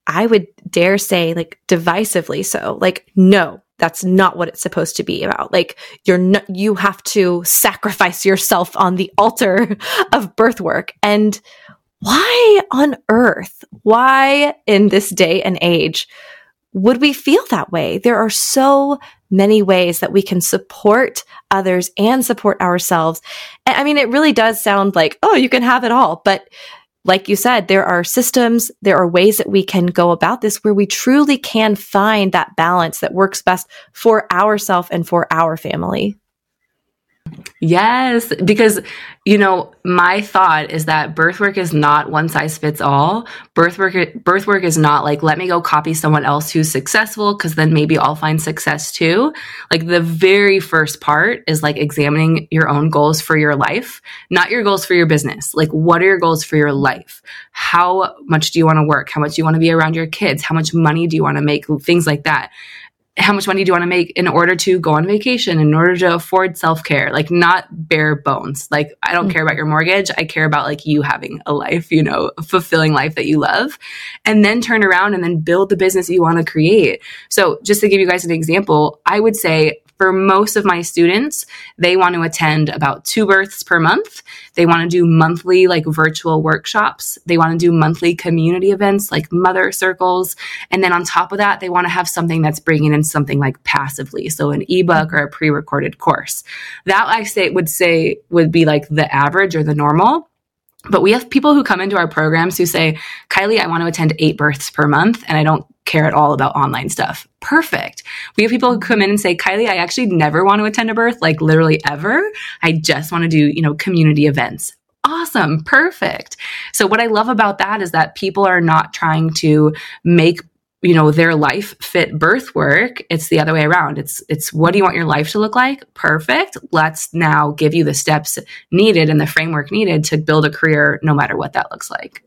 i would dare say like divisively so. Like no that's not what it's supposed to be about. Like you're not you have to sacrifice yourself on the altar of birth work. And why on earth why in this day and age would we feel that way? There are so many ways that we can support others and support ourselves. I mean, it really does sound like, oh, you can have it all. But like you said, there are systems, there are ways that we can go about this where we truly can find that balance that works best for ourselves and for our family. Yes, because you know, my thought is that birth work is not one size fits all. Birth work birth work is not like let me go copy someone else who's successful cuz then maybe I'll find success too. Like the very first part is like examining your own goals for your life, not your goals for your business. Like what are your goals for your life? How much do you want to work? How much do you want to be around your kids? How much money do you want to make? Things like that how much money do you want to make in order to go on vacation, in order to afford self care? Like, not bare bones. Like, I don't mm-hmm. care about your mortgage. I care about like you having a life, you know, a fulfilling life that you love. And then turn around and then build the business you want to create. So, just to give you guys an example, I would say for most of my students, they want to attend about two births per month. They want to do monthly, like virtual workshops. They want to do monthly community events like mother circles. And then on top of that, they want to have something that's bringing in something like passively. So an ebook or a pre recorded course. That I say would say would be like the average or the normal. But we have people who come into our programs who say, Kyleigh, I want to attend eight births per month and I don't care at all about online stuff. Perfect. We have people who come in and say, Kyleigh, I actually never want to attend a birth, like literally ever. I just want to do, you know, community events. awesome, perfect. So what I love about that is that people are not trying to make you know their life fit birth work it's the other way around it's it's what do you want your life to look like perfect let's now give you the steps needed and the framework needed to build a career no matter what that looks like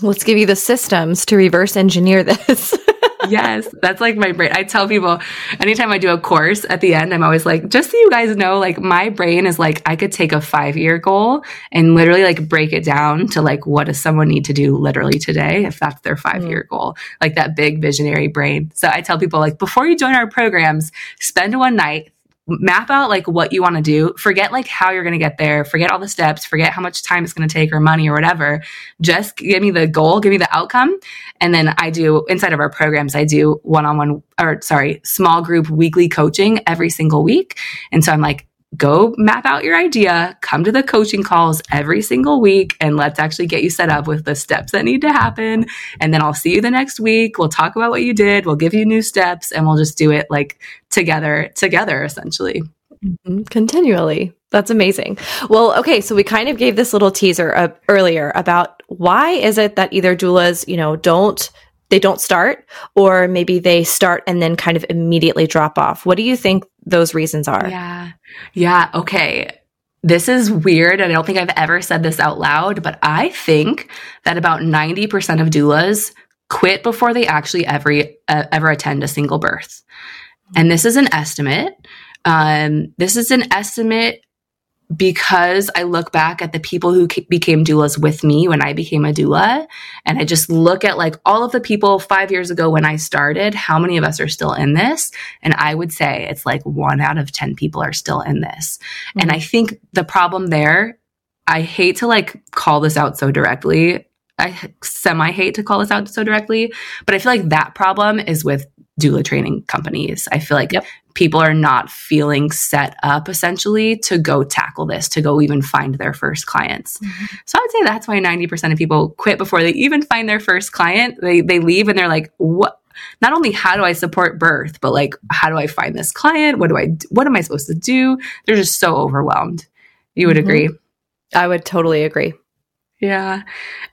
let's give you the systems to reverse engineer this yes, that's like my brain. I tell people anytime I do a course at the end, I'm always like, just so you guys know, like my brain is like, I could take a five year goal and literally like break it down to like, what does someone need to do literally today if that's their five year mm. goal? Like that big visionary brain. So I tell people, like, before you join our programs, spend one night, map out like what you want to do. Forget like how you're going to get there. Forget all the steps. Forget how much time it's going to take or money or whatever. Just give me the goal give me the outcome and then i do inside of our programs i do one-on-one or sorry small group weekly coaching every single week. And so i'm like go map out your idea, come to the coaching calls every single week, and let's actually get you set up with the steps that need to happen. And then I'll see you the next week. We'll talk about what you did. We'll give you new steps and we'll just do it like together, together essentially. Mm-hmm. Continually. That's amazing. Well, okay, so we kind of gave this little teaser uh, earlier about why is it that either doulas, you know, don't they don't start or maybe they start and then kind of immediately drop off. What do you think those reasons are? Yeah. Yeah. Okay. This is weird. And I don't think I've ever said this out loud, but I think that about 90% of doulas quit before they actually ever uh, ever attend a single birth. And this is an estimate. Um, this is an estimate because I look back at the people who became doulas with me when I became a doula, and I just look at like all of the people five years ago when I started, how many of us are still in this? And I would say it's like one out of 10 people are still in this. Mm-hmm. And I think the problem there, I hate to like call this out so directly. I semi hate to call this out so directly, but I feel like that problem is with doula training companies. I feel like yep people are not feeling set up essentially to go tackle this, to go even find their first clients. Mm-hmm. So I would say that's why 90% of people quit before they even find their first client. They, they leave and they're like, what? Not only how do I support birth, but like, how do I find this client? What do I, what am I supposed to do? They're just so overwhelmed. You would mm-hmm. agree? I would totally agree. Yeah.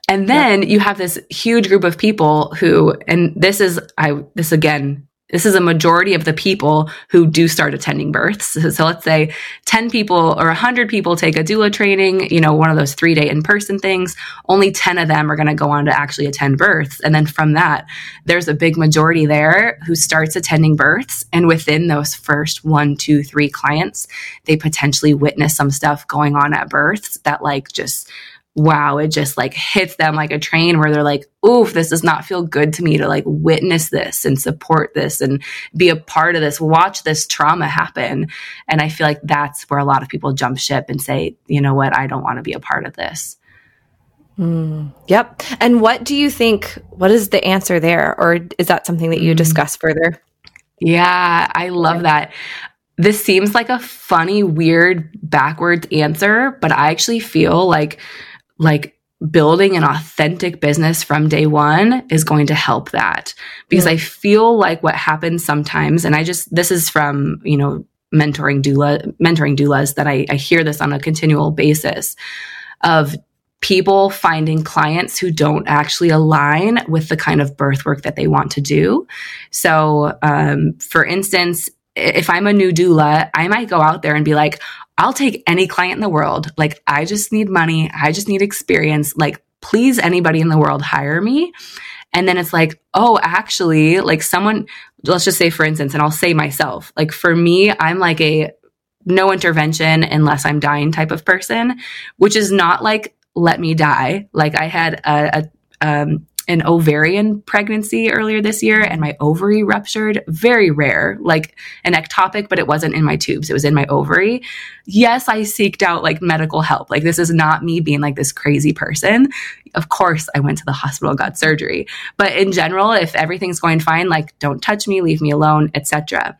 And then yep. you have this huge group of people who, and this is, I, this again, this is a majority of the people who do start attending births. So, so, let's say 10 people or 100 people take a doula training, you know, one of those three day in person things. Only 10 of them are going to go on to actually attend births. And then from that, there's a big majority there who starts attending births. And within those first one, two, three clients, they potentially witness some stuff going on at births that like just wow, it just like hits them like a train where they're like, oof, this does not feel good to me to like witness this and support this and be a part of this, watch this trauma happen. And I feel like that's where a lot of people jump ship and say, you know what, I don't want to be a part of this. Mm, yep. And what do you think? What is the answer there? Or is that something that you mm. discuss further? Yeah, I love that. This seems like a funny, weird, backwards answer, but I actually feel like like building an authentic business from day one is going to help that because I feel like what happens sometimes, and I just, this is from, you know, mentoring doula, mentoring doulas that I, I hear this on a continual basis of people finding clients who don't actually align with the kind of birth work that they want to do. So, um, for instance, if I'm a new doula, I might go out there and be like, I'll take any client in the world. Like, I just need money. I just need experience. Like, please, anybody in the world hire me. And then it's like, oh, actually, like someone, let's just say, for instance, and I'll say myself, like for me, I'm like a no intervention unless I'm dying type of person, which is not like let me die. Like I had a, a um, an ovarian pregnancy earlier this year and my ovary ruptured. Very rare, like an ectopic, but it wasn't in my tubes. It was in my ovary. Yes, I seeked out like medical help. Like this is not me being like this crazy person. Of course, I went to the hospital, got surgery. But in general, if everything's going fine, like don't touch me, leave me alone, etc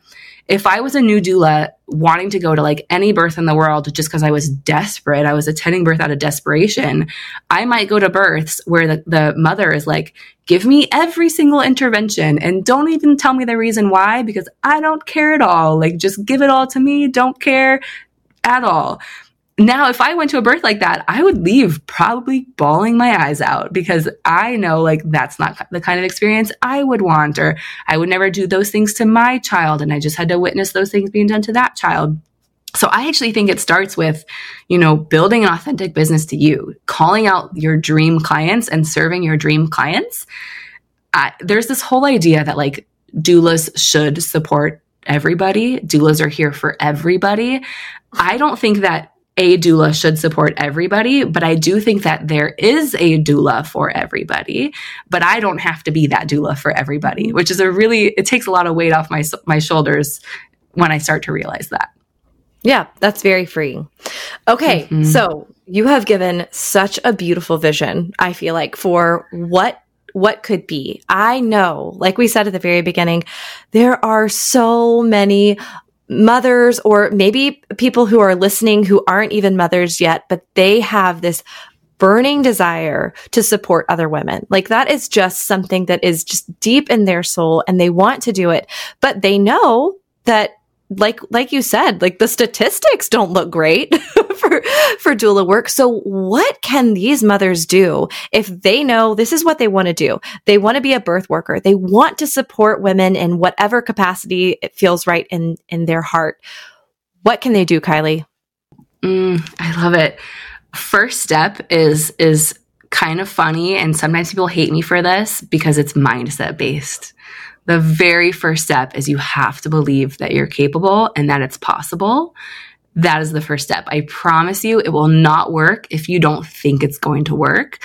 if I was a new doula wanting to go to like any birth in the world just because I was desperate, I was attending birth out of desperation, I might go to births where the, the mother is like, give me every single intervention and don't even tell me the reason why because I don't care at all. Like, just give it all to me. Don't care at all. Now if I went to a birth like that, I would leave probably bawling my eyes out because I know like that's not the kind of experience I would want, or I would never do those things to my child. And I just had to witness those things being done to that child. So I actually think it starts with, you know, building an authentic business to you, calling out your dream clients and serving your dream clients. I, there's this whole idea that like doulas should support everybody. Doulas are here for everybody. I don't think that a doula should support everybody, but I do think that there is a doula for everybody, but I don't have to be that doula for everybody, which is a really, it takes a lot of weight off my, my shoulders when I start to realize that. Yeah, that's very freeing. Okay, mm-hmm. so you have given such a beautiful vision, I feel like, for what what could be. I know, like we said at the very beginning, there are so many mothers or maybe people who are listening who aren't even mothers yet, but they have this burning desire to support other women. Like that is just something that is just deep in their soul and they want to do it, but they know that like like you said, like the statistics don't look great for for doula work. So what can these mothers do if they know this is what they want to do? They want to be a birth worker. They want to support women in whatever capacity it feels right in in their heart. What can they do, Kyleigh? Mm, I love it. First step is is kind of funny and sometimes people hate me for this because it's mindset based the very first step is you have to believe that you're capable and that it's possible. That is the first step. I promise you, it will not work if you don't think it's going to work.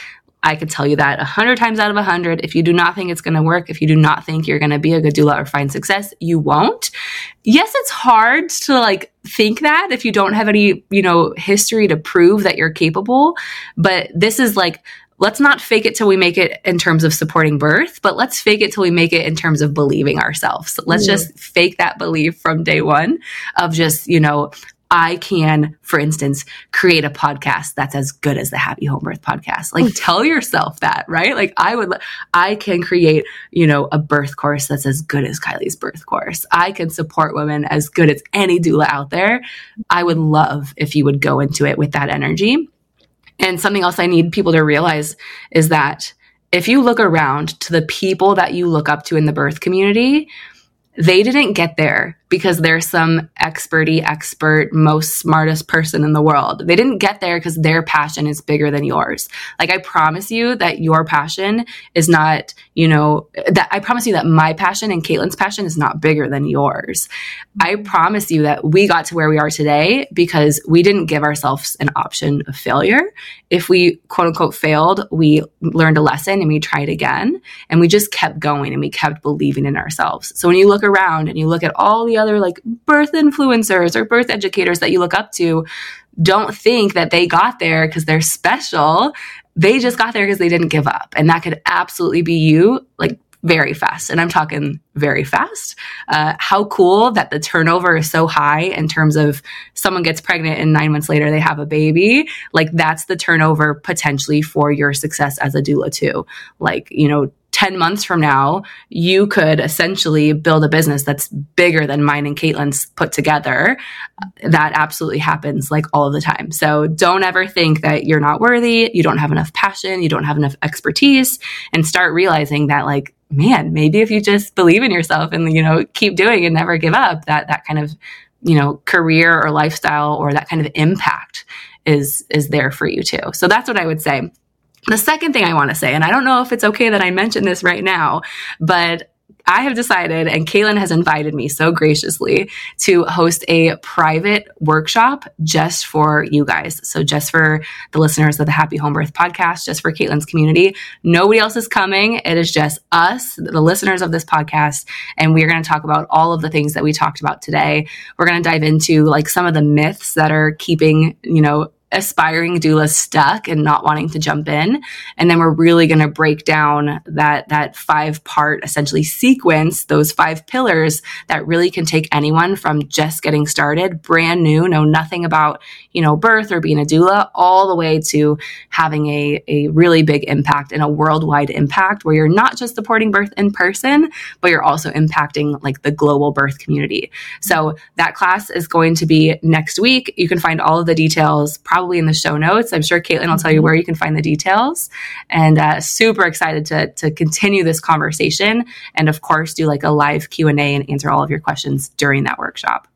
I could tell you that a hundred times out of a hundred. If you do not think it's going to work, if you do not think you're going to be a good doula or find success, you won't. Yes, it's hard to like think that if you don't have any, you know, history to prove that you're capable. But this is like let's not fake it till we make it in terms of supporting birth, but let's fake it till we make it in terms of believing ourselves. Let's yeah. just fake that belief from day one of just, you know, I can, for instance, create a podcast that's as good as the Happy Home Birth podcast. Like tell yourself that, right? Like I would, I can create, you know, a birth course that's as good as Kyleigh's birth course. I can support women as good as any doula out there. I would love if you would go into it with that energy and something else I need people to realize is that if you look around to the people that you look up to in the birth community, they didn't get there because they're some experty expert most smartest person in the world. They didn't get there because their passion is bigger than yours. Like i promise you that your passion is not you know that i promise you that my passion and caitlin's passion is not bigger than yours. I promise you that we got to where we are today because we didn't give ourselves an option of failure. If we quote unquote failed we learned a lesson and we tried again and we just kept going and we kept believing in ourselves. So when you look around and you look at all the other like birth influencers or birth educators that you look up to don't think that they got there because they're special. They just got there because they didn't give up. And that could absolutely be you, like very fast. And I'm talking very fast. Uh, how cool that the turnover is so high in terms of someone gets pregnant and nine months later they have a baby. Like that's the turnover potentially for your success as a doula too. Like, you know, 10 months from now, you could essentially build a business that's bigger than mine and Caitlin's put together. That absolutely happens like all the time. So don't ever think that you're not worthy, you don't have enough passion, you don't have enough expertise, and start realizing that like, man, maybe if you just believe in yourself and, you know, keep doing and never give up, that, that kind of, you know, career or lifestyle or that kind of impact is, is there for you too. So that's what I would say. The second thing I want to say, and I don't know if it's okay that I mention this right now, but I have decided, and Caitlin has invited me so graciously to host a private workshop just for you guys. So, just for the listeners of the Happy Home Birth podcast, just for Caitlin's community. Nobody else is coming. It is just us, the listeners of this podcast. And we're going to talk about all of the things that we talked about today. We're going to dive into like some of the myths that are keeping, you know, aspiring doula stuck and not wanting to jump in. And then we're really going to break down that, that five part essentially sequence, those five pillars that really can take anyone from just getting started, brand new, know nothing about, you know, birth or being a doula, all the way to having a, a really big impact and a worldwide impact where you're not just supporting birth in person, but you're also impacting like the global birth community. So that class is going to be next week. You can find all of the details probably in the show notes. I'm sure Caitlin will tell you where you can find the details. And uh, super excited to to continue this conversation, and of course, do like a live Q and A and answer all of your questions during that workshop.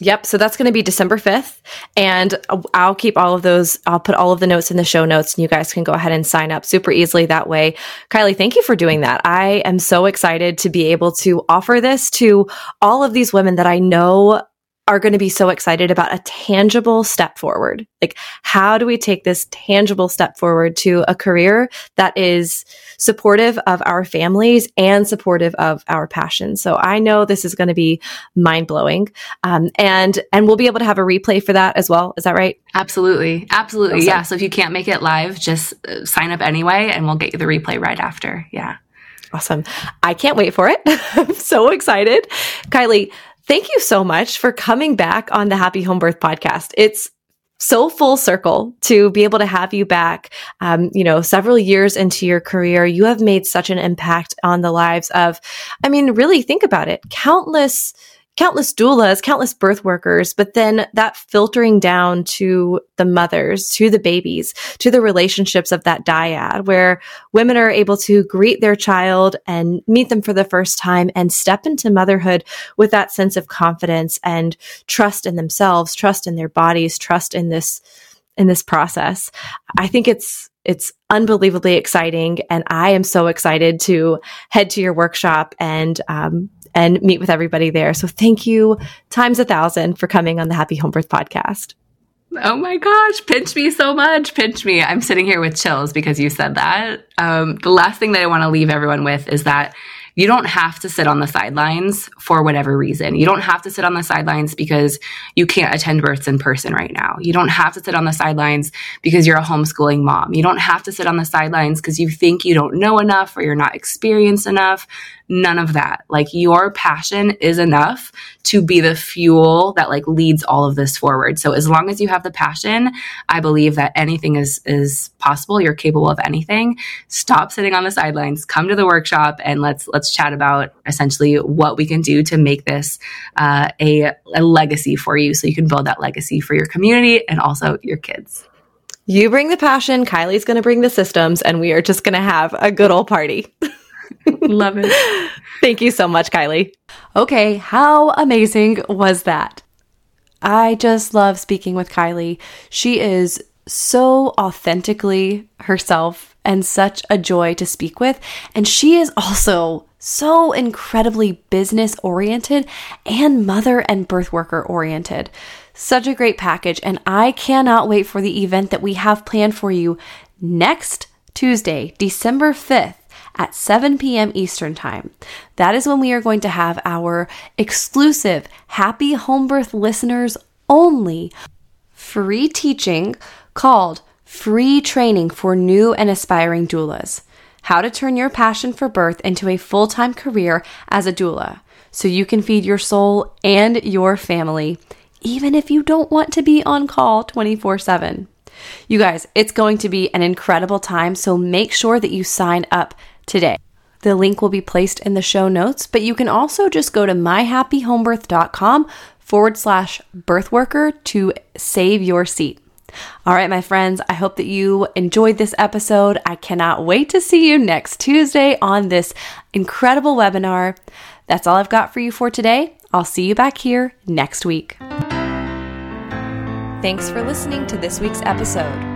Yep. So that's going to be December 5th. And I'll keep all of those, I'll put all of the notes in the show notes and you guys can go ahead and sign up super easily that way. Kyleigh, thank you for doing that. I am so excited to be able to offer this to all of these women that I know are going to be so excited about a tangible step forward. Like, how do we take this tangible step forward to a career that is supportive of our families and supportive of our passion? So I know this is going to be mind blowing. Um, and, and we'll be able to have a replay for that as well. Is that right? Absolutely. Absolutely. Awesome. Yeah. So if you can't make it live, just uh, sign up anyway and we'll get you the replay right after. Yeah. Awesome. I can't wait for it. I'm so excited. Kyleigh, Thank you so much for coming back on the Happy Home Birth podcast. It's so full circle to be able to have you back. Um, you know, several years into your career, you have made such an impact on the lives of, I mean, really think about it. Countless countless doulas, countless birth workers, but then that filtering down to the mothers, to the babies, to the relationships of that dyad, where women are able to greet their child and meet them for the first time and step into motherhood with that sense of confidence and trust in themselves, trust in their bodies, trust in this, in this process. I think it's, it's unbelievably exciting. And I am so excited to head to your workshop and um, and meet with everybody there. So thank you times a thousand for coming on the Happy Home Birth podcast. Oh my gosh, pinch me so much. Pinch me. I'm sitting here with chills because you said that. Um, the last thing that I want to leave everyone with is that you don't have to sit on the sidelines for whatever reason. You don't have to sit on the sidelines because you can't attend births in person right now. You don't have to sit on the sidelines because you're a homeschooling mom. You don't have to sit on the sidelines because you think you don't know enough or you're not experienced enough. None of that. Like your passion is enough to be the fuel that like leads all of this forward. So as long as you have the passion, I believe that anything is is possible. You're capable of anything. Stop sitting on the sidelines. Come to the workshop and let's let's chat about essentially what we can do to make this uh, a, a legacy for you, so you can build that legacy for your community and also your kids. You bring the passion, Kyleigh's going to bring the systems, and we are just going to have a good old party. Love it. Thank you so much, Kyleigh. Okay, how amazing was that? I just love speaking with Kyleigh. She is so authentically herself and such a joy to speak with. And she is also so incredibly business oriented and mother and birth worker oriented. Such a great package. And I cannot wait for the event that we have planned for you next Tuesday, December 5th at 7 p.m. Eastern Time. That is when we are going to have our exclusive Happy Home Birth listeners only free teaching called Free Training for New and Aspiring Doulas How to Turn Your Passion for Birth into a Full Time Career as a Doula so you can feed your soul and your family, even if you don't want to be on call 24 7. You guys, it's going to be an incredible time, so make sure that you sign up today. The link will be placed in the show notes, but you can also just go to myhappyhomebirth.com forward slash birthworker to save your seat. All right, my friends, I hope that you enjoyed this episode. I cannot wait to see you next Tuesday on this incredible webinar. That's all I've got for you for today. I'll see you back here next week. Thanks for listening to this week's episode.